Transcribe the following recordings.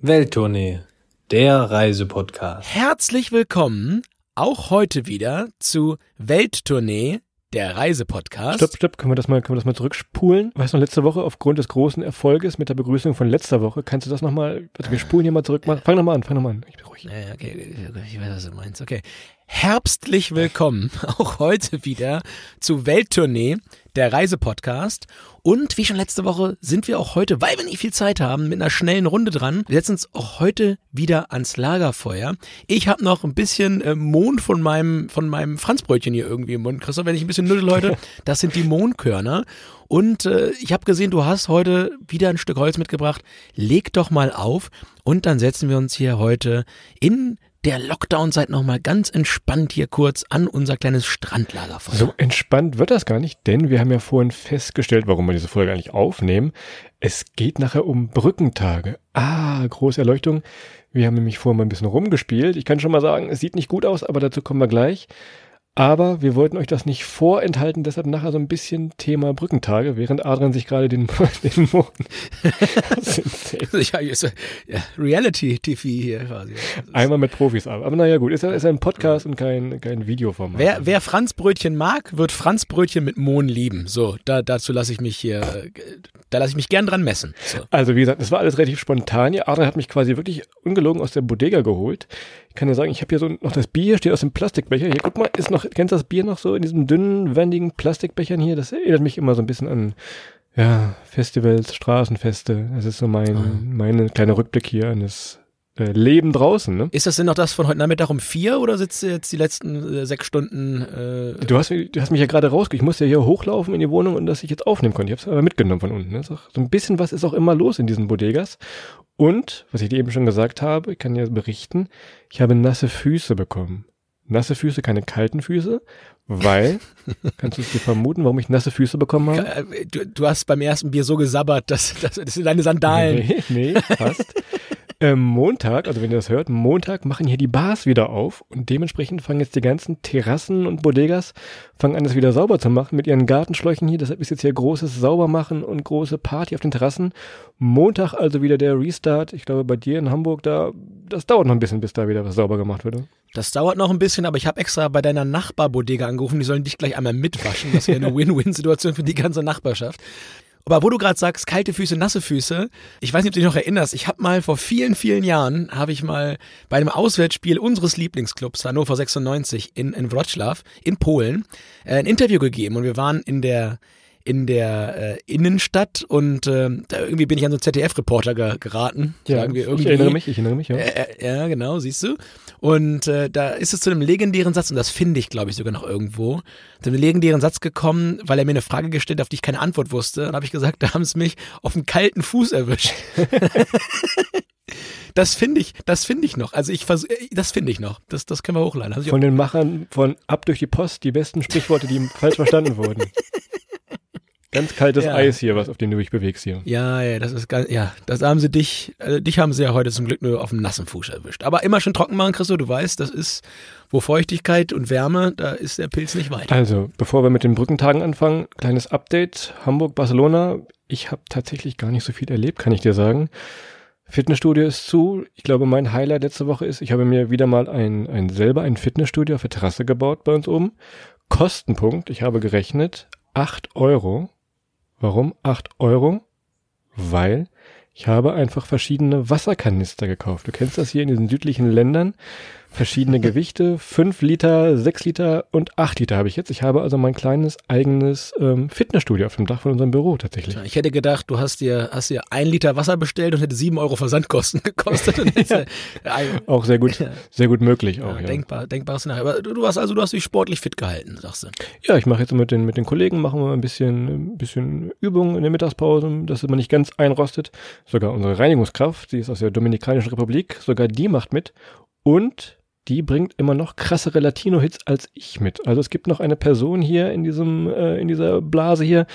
Welttournee, der Reisepodcast. Herzlich willkommen auch heute wieder zu Welttournee, der Reisepodcast. Stopp, stopp, können wir das mal, können wir das mal zurückspulen? Weißt du, letzte Woche aufgrund des großen Erfolges mit der Begrüßung von letzter Woche, kannst du das nochmal, also wir spulen hier mal zurück. Fang nochmal an, fang nochmal an. Ich bin ruhig. Ja, ja, okay, ich weiß, was du meinst. Okay. Herbstlich willkommen auch heute wieder zu Welttournee, der Reisepodcast. Und wie schon letzte Woche sind wir auch heute, weil wir nicht viel Zeit haben, mit einer schnellen Runde dran. Wir setzen uns auch heute wieder ans Lagerfeuer. Ich habe noch ein bisschen äh, Mohn von meinem, von meinem Franzbrötchen hier irgendwie im Mund. Christoph, wenn ich ein bisschen nuddel heute, das sind die Mohnkörner. Und äh, ich habe gesehen, du hast heute wieder ein Stück Holz mitgebracht. Leg doch mal auf und dann setzen wir uns hier heute in der Lockdown-Zeit nochmal ganz entspannt hier kurz an unser kleines Strandlagerfeuer. So entspannt wird das gar nicht, denn wir haben ja vorhin festgestellt, warum wir diese Folge eigentlich aufnehmen. Es geht nachher um Brückentage. Ah, große Erleuchtung. Wir haben nämlich vorhin mal ein bisschen rumgespielt. Ich kann schon mal sagen, es sieht nicht gut aus, aber dazu kommen wir gleich. Aber wir wollten euch das nicht vorenthalten, deshalb nachher so ein bisschen Thema Brückentage, während Adrian sich gerade den, den Mond. ja, ja, Reality-TV hier quasi. Einmal mit Profis ab. Aber naja, gut, ist, ist ein Podcast und kein, kein Videoformat. Wer, wer Franzbrötchen mag, wird Franzbrötchen mit Mohn lieben. So, da, dazu lasse ich mich hier, da lasse ich mich gern dran messen. So. Also, wie gesagt, das war alles relativ spontan. Adrian hat mich quasi wirklich ungelogen aus der Bodega geholt. Ich kann ja sagen, ich habe hier so noch das Bier, steht aus dem Plastikbecher. Hier, guck mal, ist noch, kennst du das Bier noch so in diesen dünnen, wendigen Plastikbechern hier? Das erinnert mich immer so ein bisschen an, ja, Festivals, Straßenfeste. Das ist so mein, oh. mein kleiner Rückblick hier an das äh, Leben draußen. Ne? Ist das denn noch das von heute Nachmittag um vier oder sitzt du jetzt die letzten äh, sechs Stunden? Äh du, hast, du hast mich ja gerade rausge... Ich musste ja hier hochlaufen in die Wohnung und dass ich jetzt aufnehmen konnte. Ich habe es aber mitgenommen von unten. Ne? So ein bisschen was ist auch immer los in diesen Bodegas. Und, was ich dir eben schon gesagt habe, ich kann dir berichten, ich habe nasse Füße bekommen. Nasse Füße, keine kalten Füße, weil, kannst du es dir vermuten, warum ich nasse Füße bekommen habe? Äh, du, du hast beim ersten Bier so gesabbert, dass das, das sind deine Sandalen. Nee, nee, fast. Ähm, Montag, also wenn ihr das hört, Montag machen hier die Bars wieder auf und dementsprechend fangen jetzt die ganzen Terrassen und Bodegas, fangen an, das wieder sauber zu machen mit ihren Gartenschläuchen hier. Deshalb ist jetzt hier großes Saubermachen und große Party auf den Terrassen. Montag also wieder der Restart. Ich glaube, bei dir in Hamburg, da, das dauert noch ein bisschen, bis da wieder was sauber gemacht wird. Das dauert noch ein bisschen, aber ich habe extra bei deiner Nachbarbodega angerufen, die sollen dich gleich einmal mitwaschen. Das wäre eine Win-Win-Situation für die ganze Nachbarschaft. Aber wo du gerade sagst, kalte Füße, nasse Füße, ich weiß nicht, ob du dich noch erinnerst, ich habe mal vor vielen, vielen Jahren, habe ich mal bei einem Auswärtsspiel unseres Lieblingsclubs Hannover 96 in, in Wrocław in Polen äh, ein Interview gegeben. Und wir waren in der in der äh, Innenstadt und äh, da irgendwie bin ich an so einen ZDF-Reporter ge geraten. Ja, sagen wir irgendwie. ich erinnere mich, ich erinnere mich, ja. Äh, ja, genau, siehst du. Und äh, da ist es zu einem legendären Satz, und das finde ich, glaube ich, sogar noch irgendwo, zu einem legendären Satz gekommen, weil er mir eine Frage gestellt hat, auf die ich keine Antwort wusste. Und habe ich gesagt, da haben sie mich auf dem kalten Fuß erwischt. Das finde ich, das finde ich noch. Also ich versuche, das finde ich noch. Das, das können wir hochladen. Von den Machern von Ab durch die Post die besten Sprichworte, die falsch verstanden wurden. Ganz kaltes ja. Eis hier, was auf dem du dich bewegst hier. Ja, ja, das ist ganz, ja, das haben sie dich, also dich haben sie ja heute zum Glück nur auf dem nassen Fuß erwischt. Aber immer schön trocken machen, Christo, du weißt, das ist, wo Feuchtigkeit und Wärme, da ist der Pilz nicht weit. Also, bevor wir mit den Brückentagen anfangen, kleines Update, Hamburg, Barcelona. Ich habe tatsächlich gar nicht so viel erlebt, kann ich dir sagen. Fitnessstudio ist zu. Ich glaube, mein Highlight letzte Woche ist, ich habe mir wieder mal ein, ein selber ein Fitnessstudio auf der Terrasse gebaut bei uns oben. Kostenpunkt, ich habe gerechnet, acht Euro Warum 8 Euro? Weil ich habe einfach verschiedene Wasserkanister gekauft. Du kennst das hier in diesen südlichen Ländern. Verschiedene Gewichte. 5 Liter, 6 Liter und 8 Liter habe ich jetzt. Ich habe also mein kleines eigenes ähm, Fitnessstudio auf dem Dach von unserem Büro tatsächlich. Ich hätte gedacht, du hast dir, hast dir ein Liter Wasser bestellt und hätte sieben Euro Versandkosten gekostet. Jetzt, äh, ein- Auch sehr gut, sehr gut möglich auch, ja, ja. Denkbar, denkbares Szenario. Aber du, du hast also, du hast dich sportlich fit gehalten, sagst du. Ja, ich mache jetzt mit den, mit den Kollegen, machen wir ein bisschen, ein bisschen Übung in der Mittagspause, dass man nicht ganz einrostet. Sogar unsere Reinigungskraft, die ist aus der Dominikanischen Republik, sogar die macht mit. Und die bringt immer noch krassere Latino-Hits als ich mit. Also es gibt noch eine Person hier in diesem, äh, in dieser Blase hier,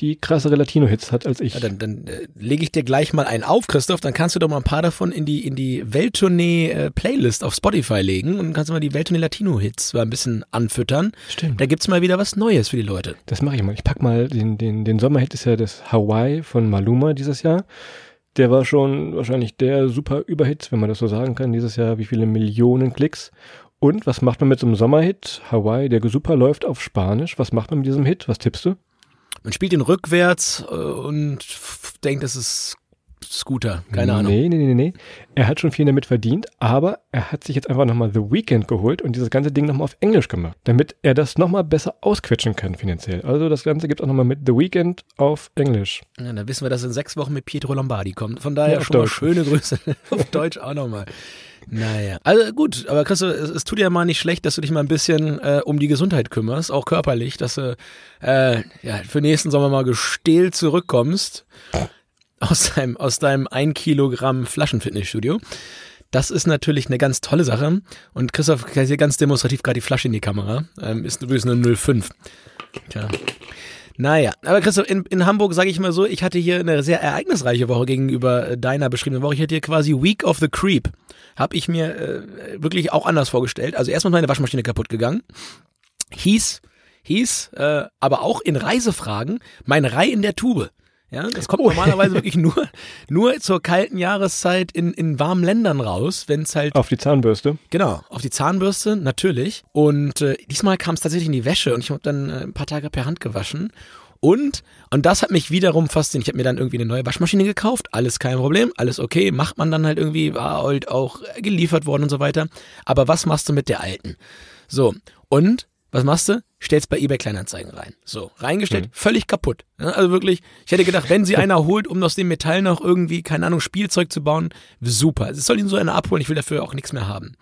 die krassere Latino-Hits hat als ich. Ja, dann dann äh, lege ich dir gleich mal einen auf, Christoph. Dann kannst du doch mal ein paar davon in die, in die Welttournee-Playlist auf Spotify legen und dann kannst du mal die Welttournee-Latino-Hits mal ein bisschen anfüttern. Stimmt. Da gibt's mal wieder was Neues für die Leute. Das mache ich mal. Ich pack mal den, den, den Sommerhit ist ja das Hawaii von Maluma dieses Jahr. Der war schon wahrscheinlich der super Überhit, wenn man das so sagen kann, dieses Jahr. Wie viele Millionen Klicks. Und was macht man mit so einem Sommerhit? Hawaii, der super läuft auf Spanisch. Was macht man mit diesem Hit? Was tippst du? Man spielt ihn rückwärts äh, und denkt, das ist Scooter. Keine Ahnung. Nee, nee, nee, nee. Er hat schon viel damit verdient, aber er hat sich jetzt einfach nochmal The Weeknd geholt und dieses ganze Ding nochmal auf Englisch gemacht, damit er das nochmal besser ausquetschen kann finanziell. Also das Ganze gibt auch nochmal mit The Weeknd auf Englisch. Ja, dann wissen wir, dass in sechs Wochen mit Pietro Lombardi kommt. Von daher Ja, schon mal schöne Grüße. auf Deutsch auch nochmal. Naja. Also gut, aber Christoph, es, es tut dir ja mal nicht schlecht, dass du dich mal ein bisschen äh, um die Gesundheit kümmerst, auch körperlich, dass du äh, ja, für nächsten Sommer mal gestählt zurückkommst aus deinem, aus deinem 1 Kilogramm Flaschenfitnessstudio. Das ist natürlich eine ganz tolle Sache. Und Christoph hält hier ganz demonstrativ gerade die Flasche in die Kamera. Ähm, ist übrigens eine 05. Tja. Naja, aber Christoph, in, in Hamburg sage ich mal so, ich hatte hier eine sehr ereignisreiche Woche gegenüber äh, deiner beschriebenen Woche. Ich hatte hier quasi Week of the Creep. Habe ich mir äh, wirklich auch anders vorgestellt. Also erstmal ist meine Waschmaschine kaputt gegangen. Hieß, hieß, äh, aber auch in Reisefragen, mein Rei in der Tube. Ja, das kommt normalerweise wirklich nur, nur zur kalten Jahreszeit in, in warmen Ländern raus, wenn es halt Auf die Zahnbürste. Genau, auf die Zahnbürste, natürlich. Und äh, diesmal kam es tatsächlich in die Wäsche und ich habe dann äh, ein paar Tage per Hand gewaschen. Und, und das hat mich wiederum fasziniert. Ich habe mir dann irgendwie eine neue Waschmaschine gekauft. Alles kein Problem, alles okay. Macht man dann halt irgendwie, war halt auch geliefert worden und so weiter. Aber was machst du mit der alten? So, und was machst du? Stellst bei eBay Kleinanzeigen rein. So, reingestellt, völlig kaputt. Ja, also wirklich, ich hätte gedacht, wenn sie einer holt, um aus dem Metall noch irgendwie, keine Ahnung, Spielzeug zu bauen, super. Es soll ihn so einer abholen, ich will dafür auch nichts mehr haben.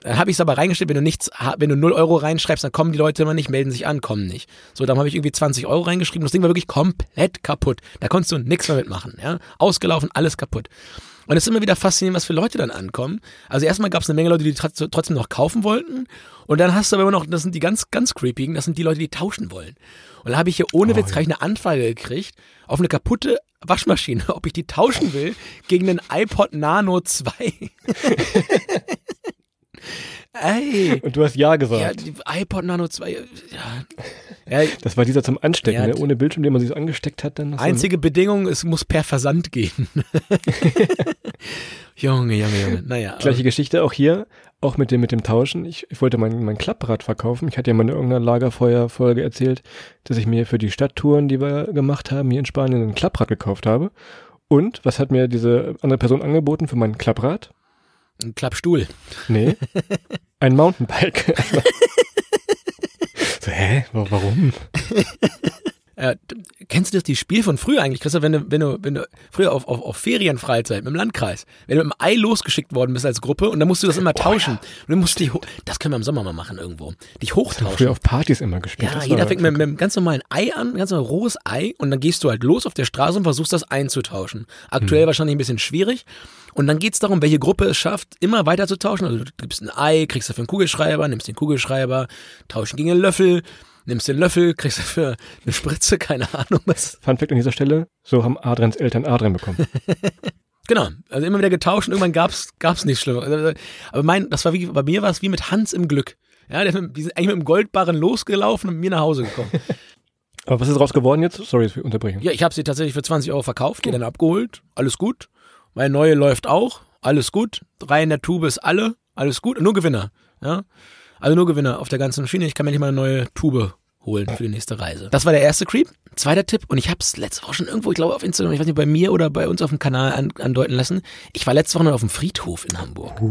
Dann habe ich es aber reingestellt, wenn du nichts, wenn du 0 Euro reinschreibst, dann kommen die Leute immer nicht, melden sich an, kommen nicht. So, dann habe ich irgendwie 20 Euro reingeschrieben. Das Ding war wirklich komplett kaputt. Da konntest du nichts mehr mitmachen. Ja? Ausgelaufen, alles kaputt. Und es ist immer wieder faszinierend, was für Leute dann ankommen. Also erstmal gab es eine Menge Leute, die tr- trotzdem noch kaufen wollten. Und dann hast du aber immer noch, das sind die ganz, ganz creepigen, das sind die Leute, die tauschen wollen. Und da habe ich hier ohne Witz hab ich eine Anfrage gekriegt auf eine kaputte Waschmaschine, ob ich die tauschen will gegen einen iPod Nano 2. Ey. Und du hast Ja Ja, gesagt. die iPod Nano 2. Ja. ja Das war dieser zum Anstecken, Ja, ne? ohne Bildschirm, den man sich so angesteckt hat. Dann einzige Bedingung, es muss per Versand gehen. Junge, Junge, Junge. Naja. Gleiche Geschichte auch hier, auch mit dem, mit dem Tauschen. Ich, ich wollte mein, mein Klapprad verkaufen. Ich hatte ja mal in irgendeiner Lagerfeuerfolge erzählt, dass ich mir für die Stadttouren, die wir gemacht haben, hier in Spanien ein Klapprad gekauft habe. Und was hat mir diese andere Person angeboten für mein Klapprad? Ein Klappstuhl. Nee, ein Mountainbike. so, hä? Wa- Warum? Äh, kennst du das die Spiel von früher eigentlich, Christoph, wenn du, wenn du, wenn du früher auf, auf, auf Ferienfreizeit mit dem Landkreis, wenn du mit dem Ei losgeschickt worden bist als Gruppe und dann musst du das immer tauschen. Und dann musst du dich, das können wir im Sommer mal machen irgendwo. Dich hochtauschen. Früher auf Partys immer gespielt. Ja, Das jeder fängt mit, mit einem ganz normalen Ei an, ganz normal rohes Ei und dann gehst du halt los auf der Straße und versuchst das einzutauschen. Aktuell wahrscheinlich ein bisschen schwierig. Und dann geht's darum, welche Gruppe es schafft, immer weiter zu tauschen. Also du gibst ein Ei, kriegst dafür einen Kugelschreiber, nimmst den Kugelschreiber, tauschen gegen einen Löffel, nimmst den Löffel, kriegst dafür eine Spritze, keine Ahnung was. Fun Fact an dieser Stelle, so haben Adrians Eltern Adrian bekommen. Genau, also immer wieder getauscht und irgendwann gab's gab's nichts Schlimmes. Aber mein, das war wie, bei mir war es wie mit Hans im Glück. Ja, die sind eigentlich mit dem Goldbarren losgelaufen und mit mir nach Hause gekommen. Aber was ist draus geworden jetzt? Sorry für Unterbrechung. Ja, ich habe sie tatsächlich für 20 Euro verkauft, die dann abgeholt. Alles gut. Meine neue läuft auch. Alles gut. Drei in der Tube ist alle. Alles gut. Nur Gewinner. Ja. Also nur Gewinner auf der ganzen Schiene. Ich kann mir nicht mal eine neue Tube holen für die nächste Reise. Das war der erste Creep. Zweiter Tipp, und ich habe es letzte Woche schon irgendwo, ich glaube auf Instagram, ich weiß nicht, bei mir oder bei uns auf dem Kanal an, andeuten lassen. Ich war letzte Woche noch auf dem Friedhof in Hamburg.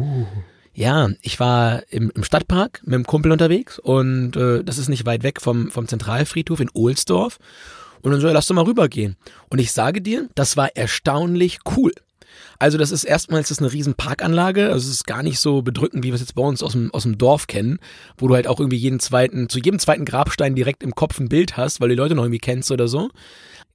Ja, ich war im, im Stadtpark mit dem Kumpel unterwegs und äh, das ist nicht weit weg vom, vom Zentralfriedhof in Ohlsdorf. Und dann so, lass doch mal rübergehen. Und ich sage dir, das war erstaunlich cool. Also das ist erstmals das ist eine riesen Parkanlage, also es ist gar nicht so bedrückend, wie wir es jetzt bei uns aus dem, aus dem Dorf kennen, wo du halt auch irgendwie jeden zweiten, zu jedem zweiten Grabstein direkt im Kopf ein Bild hast, weil du die Leute noch irgendwie kennst oder so.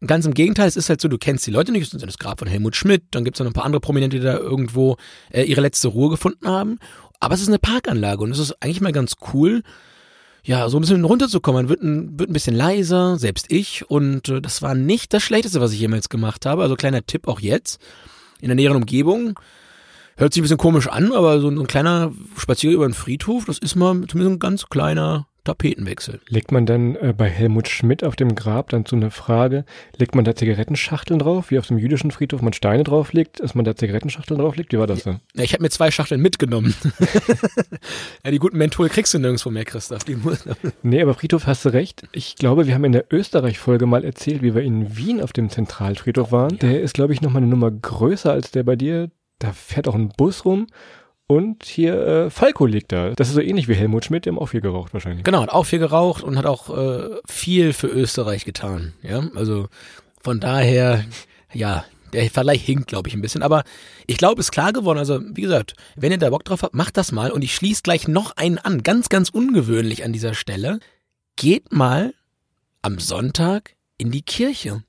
Ganz im Gegenteil, es ist halt so, du kennst die Leute nicht, das Grab von Helmut Schmidt, dann gibt es noch ein paar andere Prominente, die da irgendwo äh, ihre letzte Ruhe gefunden haben. Aber es ist eine Parkanlage und es ist eigentlich mal ganz cool, ja, so ein bisschen runterzukommen. Man wird ein, wird ein bisschen leiser, selbst ich. Und äh, das war nicht das Schlechteste, was ich jemals gemacht habe. Also kleiner Tipp auch jetzt. In der näheren Umgebung. Hört sich ein bisschen komisch an, aber so ein, kleiner Spaziergang über den Friedhof, das ist mal zumindest ein ganz kleiner Tapetenwechsel. Legt man dann äh, bei Helmut Schmidt auf dem Grab dann so eine Frage, legt man da Zigarettenschachteln drauf, wie auf dem jüdischen Friedhof man Steine drauflegt, dass man da Zigarettenschachteln drauflegt? Wie war das so? Ja, ich habe mir zwei Schachteln mitgenommen. ja, die guten Menthol kriegst du nirgendwo mehr, Christoph. Die muss, nee, aber Friedhof hast du recht. Ich glaube, wir haben in der Österreich-Folge mal erzählt, wie wir in Wien auf dem Zentralfriedhof waren. Ja. Der ist, glaube ich, nochmal eine Nummer größer als der bei dir. Da fährt auch ein Bus rum und hier äh, Falco liegt da. Das ist so ähnlich wie Helmut Schmidt, der hat auch viel geraucht wahrscheinlich. Genau, hat auch viel geraucht und hat auch äh, viel für Österreich getan. Ja, also von daher, ja, der Vergleich hinkt, glaube ich, ein bisschen. Aber ich glaube, ist klar geworden. Also, wie gesagt, wenn ihr da Bock drauf habt, macht das mal. Und ich schließe gleich noch einen an. Ganz, ganz ungewöhnlich an dieser Stelle. Geht mal am Sonntag in die Kirche.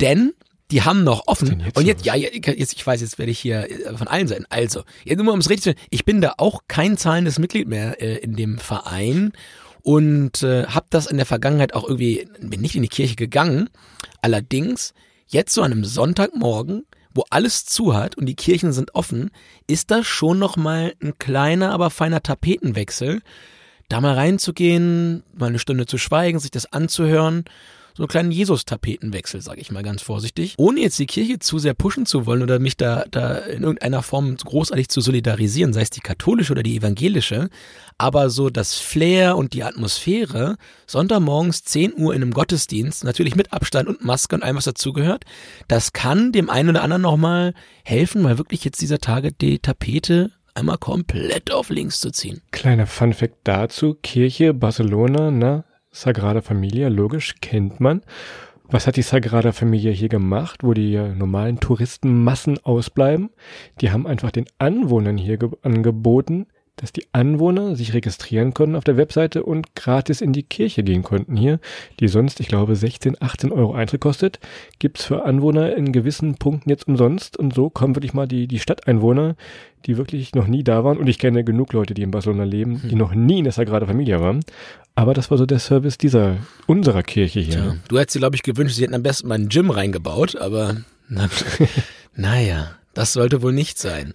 Denn die haben noch offen. Jetzt und jetzt, ja, jetzt, ich weiß, jetzt werde ich hier äh, von allen Seiten. Also, jetzt nur mal ums richtig Ich bin da auch kein zahlendes Mitglied mehr äh, in dem Verein und äh, habe das in der Vergangenheit auch irgendwie, bin nicht in die Kirche gegangen. Allerdings, jetzt so an einem Sonntagmorgen, wo alles zu hat und die Kirchen sind offen, ist das schon nochmal ein kleiner, aber feiner Tapetenwechsel. Da mal reinzugehen, mal eine Stunde zu schweigen, sich das anzuhören so einen kleinen Jesus-Tapetenwechsel, sage ich mal ganz vorsichtig. Ohne jetzt die Kirche zu sehr pushen zu wollen oder mich da, da in irgendeiner Form großartig zu solidarisieren, sei es die katholische oder die evangelische, aber so das Flair und die Atmosphäre, Sonntagmorgens 10 Uhr in einem Gottesdienst, natürlich mit Abstand und Maske und allem, was dazugehört, das kann dem einen oder anderen nochmal helfen, mal wirklich jetzt dieser Tage die Tapete einmal komplett auf links zu ziehen. Kleiner Funfact dazu, Kirche, Barcelona, ne? Sagrada Familia, logisch, kennt man. Was hat die Sagrada Familia hier gemacht, wo die normalen Touristenmassen ausbleiben? Die haben einfach den Anwohnern hier angeboten, dass die Anwohner sich registrieren konnten auf der Webseite und gratis in die Kirche gehen konnten hier, die sonst, ich glaube, 16, 18 Euro Eintritt kostet, gibt's für Anwohner in gewissen Punkten jetzt umsonst und so kommen wirklich mal die, die Stadteinwohner, die wirklich noch nie da waren und ich kenne genug Leute, die in Barcelona leben, die hm. noch nie in der Sagrada Familia waren, aber das war so der Service dieser, unserer Kirche hier. Tja, du hättest dir, glaube ich, gewünscht, sie hätten am besten mal ein Gym reingebaut, aber na, naja, das sollte wohl nicht sein.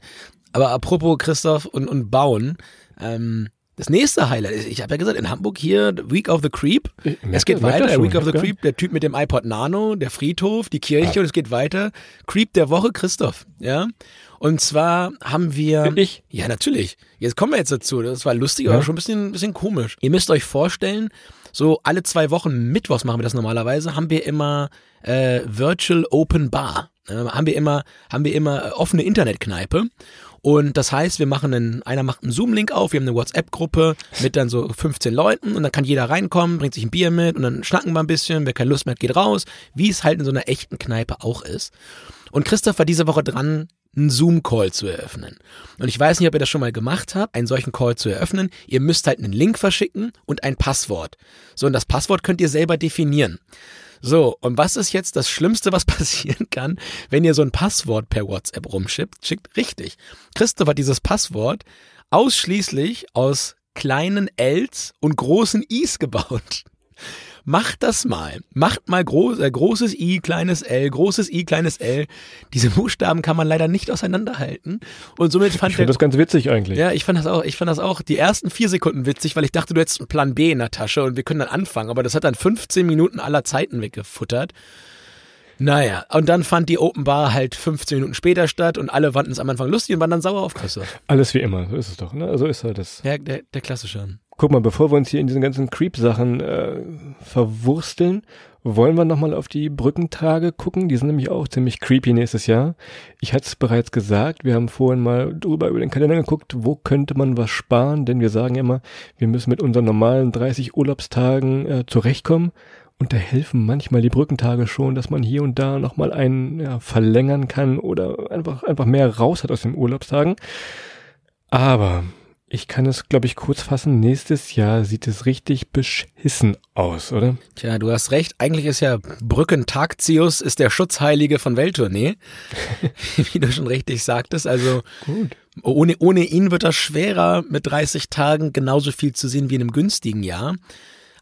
Aber apropos Christoph und, und Bauen, ähm, das nächste Highlight ist, ich habe ja gesagt, in Hamburg hier Week of the Creep. es geht weiter, Week of the Creep, der Typ mit dem iPod Nano, der Friedhof, die Kirche ah. und es geht weiter. Creep der Woche, Christoph, ja. Und zwar haben wir. Bin ich? Ja, natürlich. Jetzt kommen wir jetzt dazu. Das war lustig, ja. aber schon ein bisschen, ein bisschen komisch. Ihr müsst euch vorstellen, so alle zwei Wochen, Mittwochs machen wir das normalerweise, haben wir immer äh, Virtual Open Bar. Äh, haben wir immer, haben wir immer offene Internetkneipe. Und das heißt, wir machen einen, einer macht einen Zoom-Link auf, wir haben eine WhatsApp-Gruppe mit dann so 15 Leuten und dann kann jeder reinkommen, bringt sich ein Bier mit und dann schnacken wir ein bisschen, wer keine Lust mehr hat, geht raus, wie es halt in so einer echten Kneipe auch ist. Und Christoph war diese Woche dran, einen Zoom-Call zu eröffnen. Und ich weiß nicht, ob ihr das schon mal gemacht habt, einen solchen Call zu eröffnen. Ihr müsst halt einen Link verschicken und ein Passwort. So, und das Passwort könnt ihr selber definieren. So, und was ist jetzt das Schlimmste, was passieren kann, wenn ihr so ein Passwort per WhatsApp rumschickt? Schickt richtig. Christoph hat dieses Passwort ausschließlich aus kleinen Ls und großen Is gebaut. Macht das mal. Macht mal groß, äh, großes I, kleines L, großes I, kleines L. Diese Buchstaben kann man leider nicht auseinanderhalten. Und somit fand ich finde das ganz witzig eigentlich. Ja, ich fand das auch. Ich fand das auch die ersten vier Sekunden witzig, weil ich dachte, du hättest einen Plan B in der Tasche und wir können dann anfangen. Aber das hat dann 15 Minuten aller Zeiten weggefuttert. Naja, und dann fand die Open Bar halt 15 Minuten später statt und alle fanden es am Anfang lustig und waren dann sauer auf Christoph. Alles wie immer, so ist es doch, ne? Also ist halt das. Ja, der, der klassische. Guck mal, bevor wir uns hier in diesen ganzen Creep-Sachen äh, verwursteln, wollen wir nochmal auf die Brückentage gucken. Die sind nämlich auch ziemlich creepy nächstes Jahr. Ich hatte es bereits gesagt, wir haben vorhin mal drüber über den Kalender geguckt, wo könnte man was sparen, denn wir sagen immer, wir müssen mit unseren normalen 30 Urlaubstagen äh, zurechtkommen. Und da helfen manchmal die Brückentage schon, dass man hier und da nochmal einen ja, verlängern kann oder einfach, einfach mehr raus hat aus den Urlaubstagen. Aber ich kann es, glaube ich, kurz fassen. Nächstes Jahr sieht es richtig beschissen aus, oder? Tja, du hast recht. Eigentlich ist ja Brückentagzius ist der Schutzheilige von Welttournee. Wie du schon richtig sagtest. Also Gut. Ohne, ohne ihn wird das schwerer, mit 30 Tagen genauso viel zu sehen wie in einem günstigen Jahr.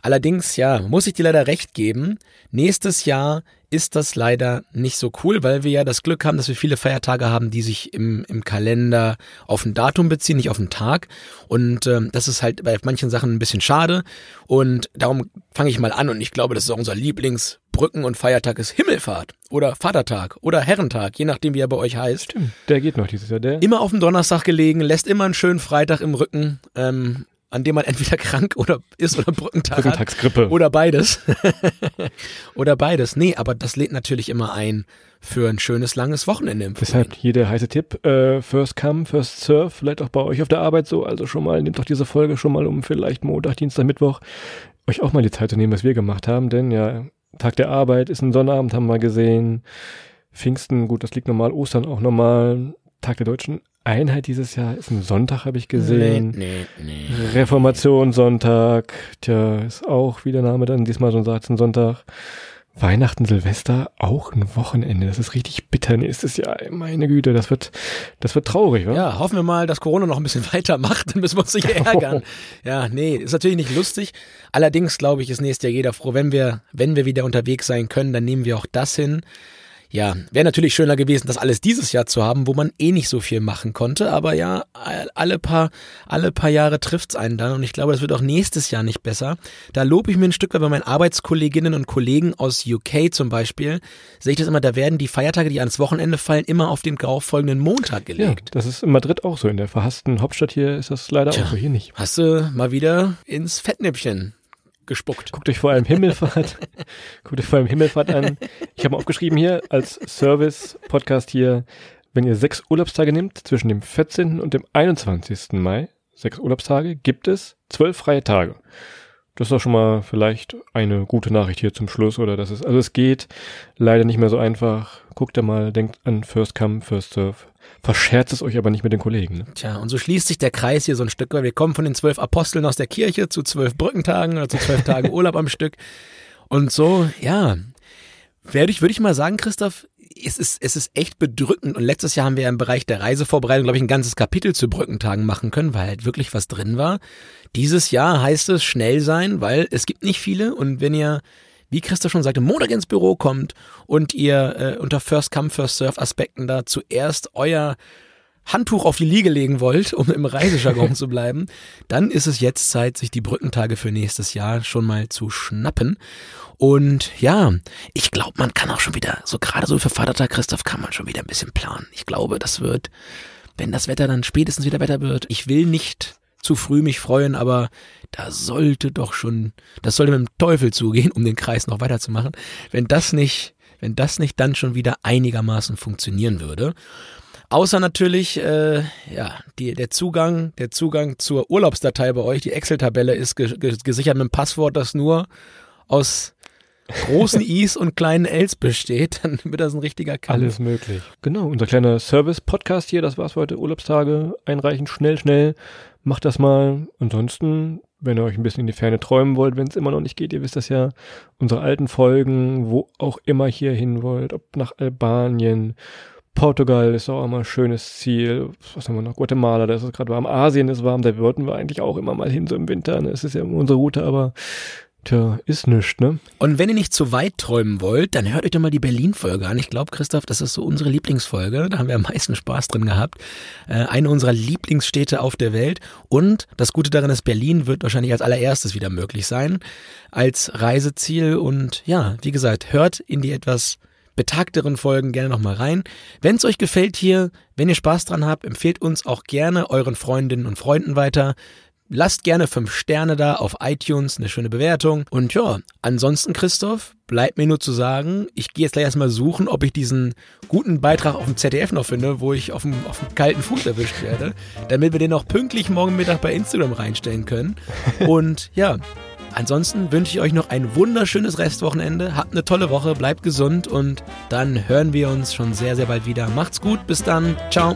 Allerdings, ja, muss ich dir leider recht geben. Nächstes Jahr ist das leider nicht so cool, weil wir ja das Glück haben, dass wir viele Feiertage haben, die sich im, im Kalender auf ein Datum beziehen, nicht auf einen Tag. Und ähm, das ist halt bei manchen Sachen ein bisschen schade. Und darum fange ich mal an und ich glaube, das ist auch unser Lieblingsbrücken- und Feiertag ist Himmelfahrt oder Vatertag oder Herrentag, je nachdem, wie er bei euch heißt. Stimmt, der geht noch dieses Jahr. Der immer auf dem Donnerstag gelegen, lässt immer einen schönen Freitag im Rücken. Ähm, an dem man entweder krank oder ist oder Brückentag Brückentagsgrippe. Oder beides. oder beides. Nee, aber das lädt natürlich immer ein für ein schönes, langes Wochenende. Im Deshalb hier der heiße Tipp, äh, first come, first serve, vielleicht auch bei euch auf der Arbeit so, also schon mal, nehmt doch diese Folge schon mal um vielleicht Montag, Dienstag, Mittwoch, euch auch mal die Zeit zu nehmen, was wir gemacht haben, denn ja, Tag der Arbeit ist ein Sonnabend, haben wir gesehen, Pfingsten, gut, das liegt normal, Ostern auch normal, Tag der Deutschen Einheit dieses Jahr ist ein Sonntag, habe ich gesehen. Nee, nee, nee. Reformation Sonntag. Tja, ist auch, wie der Name dann diesmal schon sagt, ein Sonntag. Weihnachten, Silvester, auch ein Wochenende. Das ist richtig bitter nächstes Jahr. Meine Güte, das wird, das wird traurig, oder? Ja, hoffen wir mal, dass Corona noch ein bisschen weitermacht, dann müssen wir uns nicht ärgern. ja, nee, ist natürlich nicht lustig. Allerdings, glaube ich, ist nächstes Jahr jeder froh, wenn wir, wenn wir wieder unterwegs sein können, dann nehmen wir auch das hin. Ja, wäre natürlich schöner gewesen, das alles dieses Jahr zu haben, wo man eh nicht so viel machen konnte. Aber ja, alle paar, alle paar Jahre trifft's einen dann. Und ich glaube, das wird auch nächstes Jahr nicht besser. Da lobe ich mir ein Stück weit bei meinen Arbeitskolleginnen und Kollegen aus UK zum Beispiel. Sehe ich das immer, da werden die Feiertage, die ans Wochenende fallen, immer auf den folgenden Montag gelegt. Ja, das ist in Madrid auch so. In der verhassten Hauptstadt hier ist das leider Tja, auch so. Hier nicht. Hast du mal wieder ins Fettnäpfchen gespuckt. Guckt euch vor allem Himmelfahrt, guckt euch vor allem Himmelfahrt an. Ich habe aufgeschrieben hier als Service-Podcast hier, wenn ihr sechs Urlaubstage nehmt, zwischen dem 14. und dem 21. Mai, sechs Urlaubstage, gibt es zwölf freie Tage. Das ist doch schon mal vielleicht eine gute Nachricht hier zum Schluss, oder das ist, also es geht leider nicht mehr so einfach. Guckt da mal, denkt an First Come, First Serve. Verscherzt es euch aber nicht mit den Kollegen. Ne? Tja, und so schließt sich der Kreis hier so ein Stück, weil wir kommen von den zwölf Aposteln aus der Kirche zu zwölf Brückentagen oder zu zwölf Tagen Urlaub am Stück. Und so, ja, werde ich, würde ich mal sagen, Christoph, es ist, es ist echt bedrückend. Und letztes Jahr haben wir ja im Bereich der Reisevorbereitung, glaube ich, ein ganzes Kapitel zu Brückentagen machen können, weil halt wirklich was drin war. Dieses Jahr heißt es schnell sein, weil es gibt nicht viele. Und wenn ihr, wie Christoph schon sagte, Montag ins Büro kommt und ihr äh, unter First Come, First Serve Aspekten da zuerst euer Handtuch auf die Liege legen wollt, um im Reisejargon zu bleiben, dann ist es jetzt Zeit, sich die Brückentage für nächstes Jahr schon mal zu schnappen. Und ja, ich glaube, man kann auch schon wieder, so gerade so für Vatertag Christoph, kann man schon wieder ein bisschen planen. Ich glaube, das wird, wenn das Wetter dann spätestens wieder Wetter wird, ich will nicht zu früh mich freuen, aber da sollte doch schon, das sollte mit dem Teufel zugehen, um den Kreis noch weiterzumachen. Wenn das nicht, wenn das nicht dann schon wieder einigermaßen funktionieren würde. Außer natürlich, äh, ja, die, der Zugang, der Zugang zur Urlaubsdatei bei euch, die Excel-Tabelle ist ge gesichert mit einem Passwort, das nur aus großen Is und kleinen Ls besteht, dann wird das ein richtiger Kampf. Alles möglich. Genau, unser kleiner Service-Podcast hier, das war's für heute. Urlaubstage einreichen, schnell, schnell. Macht das mal. Ansonsten, wenn ihr euch ein bisschen in die Ferne träumen wollt, wenn es immer noch nicht geht, ihr wisst das ja, unsere alten Folgen, wo auch immer hier hin wollt, ob nach Albanien, Portugal ist auch immer ein schönes Ziel. Was haben wir noch? Guatemala, da ist es gerade warm. Asien ist warm, da wollten wir eigentlich auch immer mal hin, so im Winter. Ne? Es ist ja unsere Route, aber Tja, ist nichts, ne? Und wenn ihr nicht zu weit träumen wollt, dann hört euch doch mal die Berlin-Folge an. Ich glaube, Christoph, das ist so unsere Lieblingsfolge. Da haben wir am meisten Spaß drin gehabt. Äh, eine unserer Lieblingsstädte auf der Welt. Und das Gute daran ist, Berlin wird wahrscheinlich als allererstes wieder möglich sein. Als Reiseziel. Und ja, wie gesagt, hört in die etwas betagteren Folgen gerne nochmal rein. Wenn es euch gefällt hier, wenn ihr Spaß dran habt, empfehlt uns auch gerne euren Freundinnen und Freunden weiter lasst gerne fünf Sterne da auf iTunes, eine schöne Bewertung. Und ja, ansonsten, Christoph, bleibt mir nur zu sagen, ich gehe jetzt gleich erstmal suchen, ob ich diesen guten Beitrag auf dem ZDF noch finde, wo ich auf dem, auf dem kalten Fuß erwischt werde, damit wir den auch pünktlich morgen Mittag bei Instagram reinstellen können. Und ja, Ansonsten wünsche ich euch noch ein wunderschönes Restwochenende. Habt eine tolle Woche, bleibt gesund und dann hören wir uns schon sehr, sehr bald wieder. Macht's gut, bis dann. Ciao.